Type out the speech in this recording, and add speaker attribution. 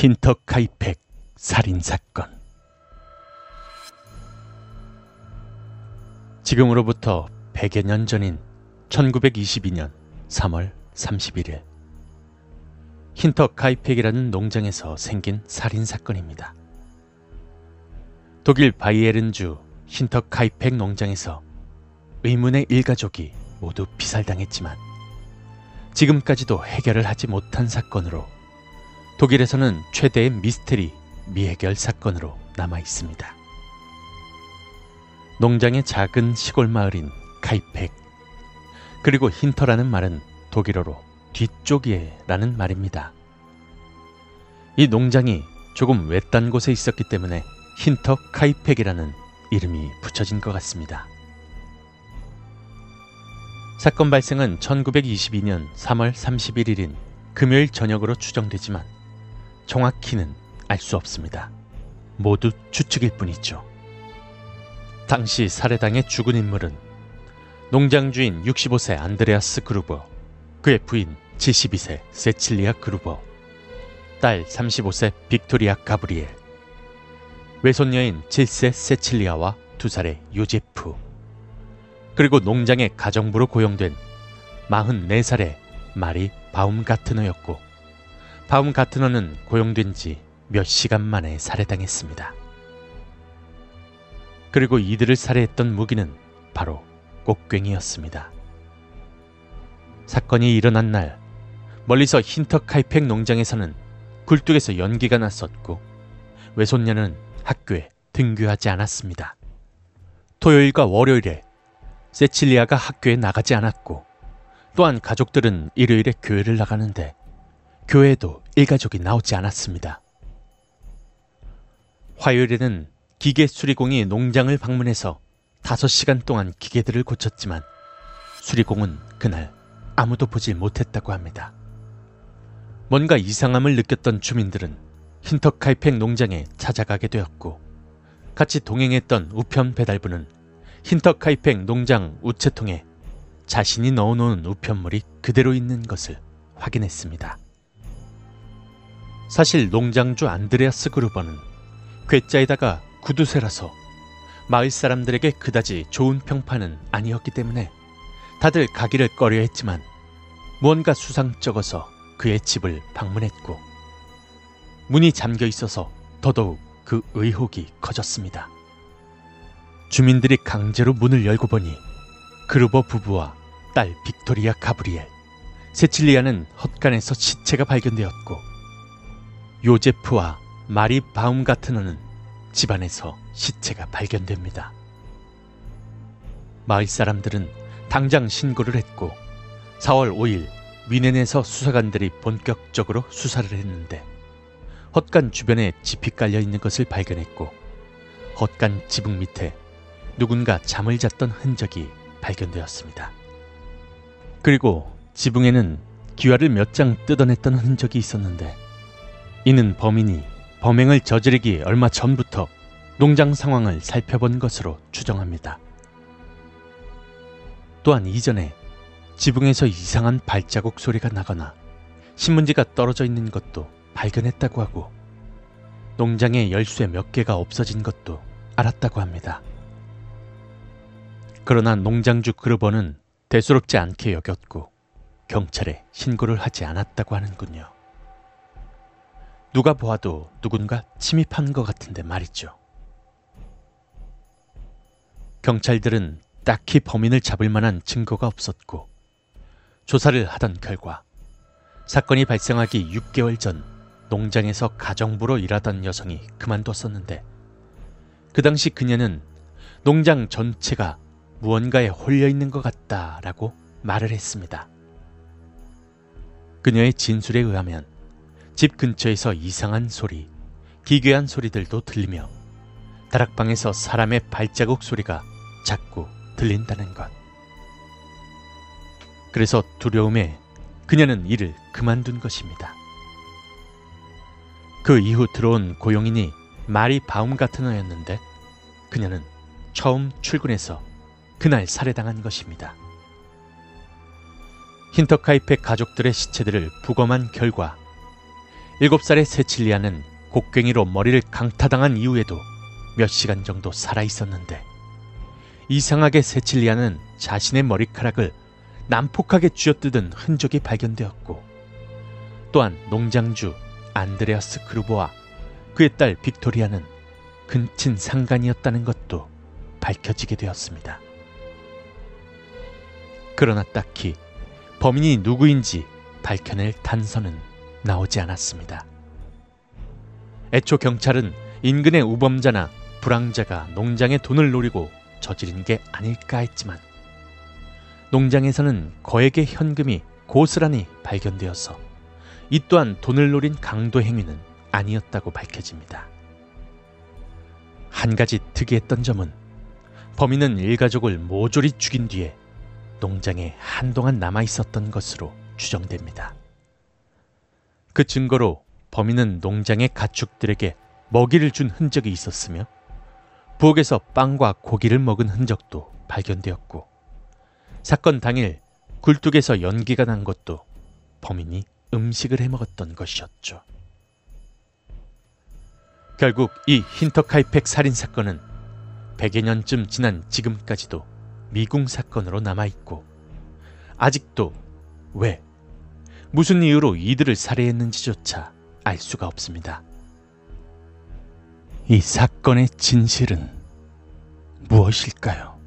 Speaker 1: 힌터카이팩 살인사건 지금으로부터 100여 년 전인 1922년 3월 31일 힌터카이팩이라는 농장에서 생긴 살인사건입니다. 독일 바이에른주 힌터카이팩 농장에서 의문의 일가족이 모두 피살당했지만 지금까지도 해결을 하지 못한 사건으로 독일에서는 최대의 미스테리 미해결 사건으로 남아 있습니다. 농장의 작은 시골 마을인 카이팩 그리고 힌터라는 말은 독일어로 뒤쪽이에라는 말입니다. 이 농장이 조금 외딴 곳에 있었기 때문에 힌터 카이팩이라는 이름이 붙여진 것 같습니다. 사건 발생은 1922년 3월 31일인 금요일 저녁으로 추정되지만 정확히는 알 수 없습니다. 모두 추측일 뿐이죠. 당시 살해당해 죽은 인물은 농장 주인 65세 안드레아스 그루버, 그의 부인 72세 세칠리아 그루버, 딸 35세 빅토리아 가브리엘, 외손녀인 7세 세칠리아와 2살의 요제프, 그리고 농장의 가정부로 고용된 44살의 마리 바움가트너였고 바움 가트너는 고용된 지 몇 시간 만에 살해당했습니다. 그리고 이들을 살해했던 무기는 바로 꽃괭이였습니다. 사건이 일어난 날 멀리서 힌터카이팩 농장에서는 굴뚝에서 연기가 났었고 외손녀는 학교에 등교하지 않았습니다. 토요일과 월요일에 세칠리아가 학교에 나가지 않았고 또한 가족들은 일요일에 교회를 나가는데 교회에도 일가족이 나오지 않았습니다. 화요일에는 기계 수리공이 농장을 방문해서 5시간 동안 기계들을 고쳤지만 수리공은 그날 아무도 보지 못했다고 합니다. 뭔가 이상함을 느꼈던 주민들은 힌터카이팩 농장에 찾아가게 되었고 같이 동행했던 우편 배달부는 힌터카이팩 농장 우체통에 자신이 넣어놓은 우편물이 그대로 있는 것을 확인했습니다. 사실 농장주 안드레아스 그루버는 괴짜에다가 구두쇠라서 마을 사람들에게 그다지 좋은 평판은 아니었기 때문에 다들 가기를 꺼려 했지만 무언가 수상쩍어서 그의 집을 방문했고 문이 잠겨 있어서 더더욱 그 의혹이 커졌습니다. 주민들이 강제로 문을 열고 보니 그루버 부부와 딸 빅토리아 가브리엘, 세칠리아는 헛간에서 시체가 발견되었고 요제프와 마리 바움가트너는 집안에서 시체가 발견됩니다. 마을 사람들은 당장 신고를 했고 4월 5일 위넨에서 수사관들이 본격적으로 수사를 했는데 헛간 주변에 지피 깔려 있는 것을 발견했고 헛간 지붕 밑에 누군가 잠을 잤던 흔적이 발견되었습니다. 그리고 지붕에는 기와를 몇 장 뜯어냈던 흔적이 있었는데 이는 범인이 범행을 저지르기 얼마 전부터 농장 상황을 살펴본 것으로 추정합니다. 또한 이전에 지붕에서 이상한 발자국 소리가 나거나 신문지가 떨어져 있는 것도 발견했다고 하고 농장에 열쇠 몇 개가 없어진 것도 알았다고 합니다. 그러나 농장주 그루버는 대수롭지 않게 여겼고 경찰에 신고를 하지 않았다고 하는군요. 누가 보아도 누군가 침입한 것 같은데 말이죠. 경찰들은 딱히 범인을 잡을 만한 증거가 없었고 조사를 하던 결과 사건이 발생하기 6개월 전 농장에서 가정부로 일하던 여성이 그만뒀었는데 그 당시 그녀는 농장 전체가 무언가에 홀려 있는 것 같다라고 말을 했습니다. 그녀의 진술에 의하면 집 근처에서 이상한 소리, 기괴한 소리들도 들리며 다락방에서 사람의 발자국 소리가 자꾸 들린다는 것. 그래서 두려움에 그녀는 일을 그만둔 것입니다. 그 이후 들어온 고용인이 마리 바움가트너였는데 그녀는 처음 출근해서 그날 살해당한 것입니다. 힌터카이펙 가족들의 시체들을 부검한 결과 7살의 세칠리아는 곡괭이로 머리를 강타당한 이후에도 몇 시간 정도 살아 있었는데 이상하게 세칠리아는 자신의 머리카락을 난폭하게 쥐어뜯은 흔적이 발견되었고 또한 농장주 안드레아스 그루보와 그의 딸 빅토리아는 근친 상간이었다는 것도 밝혀지게 되었습니다. 그러나 딱히 범인이 누구인지 밝혀낼 단서는 나오지 않았습니다. 애초 경찰은 인근의 우범자나 불황자가 농장의 돈을 노리고 저지른 게 아닐까 했지만 농장에서는 거액의 현금이 고스란히 발견되어서 이 또한 돈을 노린 강도 행위는 아니었다고 밝혀집니다. 한 가지 특이했던 점은 범인은 일가족을 모조리 죽인 뒤에 농장에 한동안 남아 있었던 것으로 추정됩니다. 그 증거로 범인은 농장의 가축들에게 먹이를 준 흔적이 있었으며 부엌에서 빵과 고기를 먹은 흔적도 발견되었고 사건 당일 굴뚝에서 연기가 난 것도 범인이 음식을 해 먹었던 것이었죠. 결국 이 힌터카이팩 살인 사건은 100여 년쯤 지난 지금까지도 미궁 사건으로 남아있고 아직도 왜 무슨 이유로 이들을 살해했는지조차 알 수가 없습니다. 이 사건의 진실은 무엇일까요?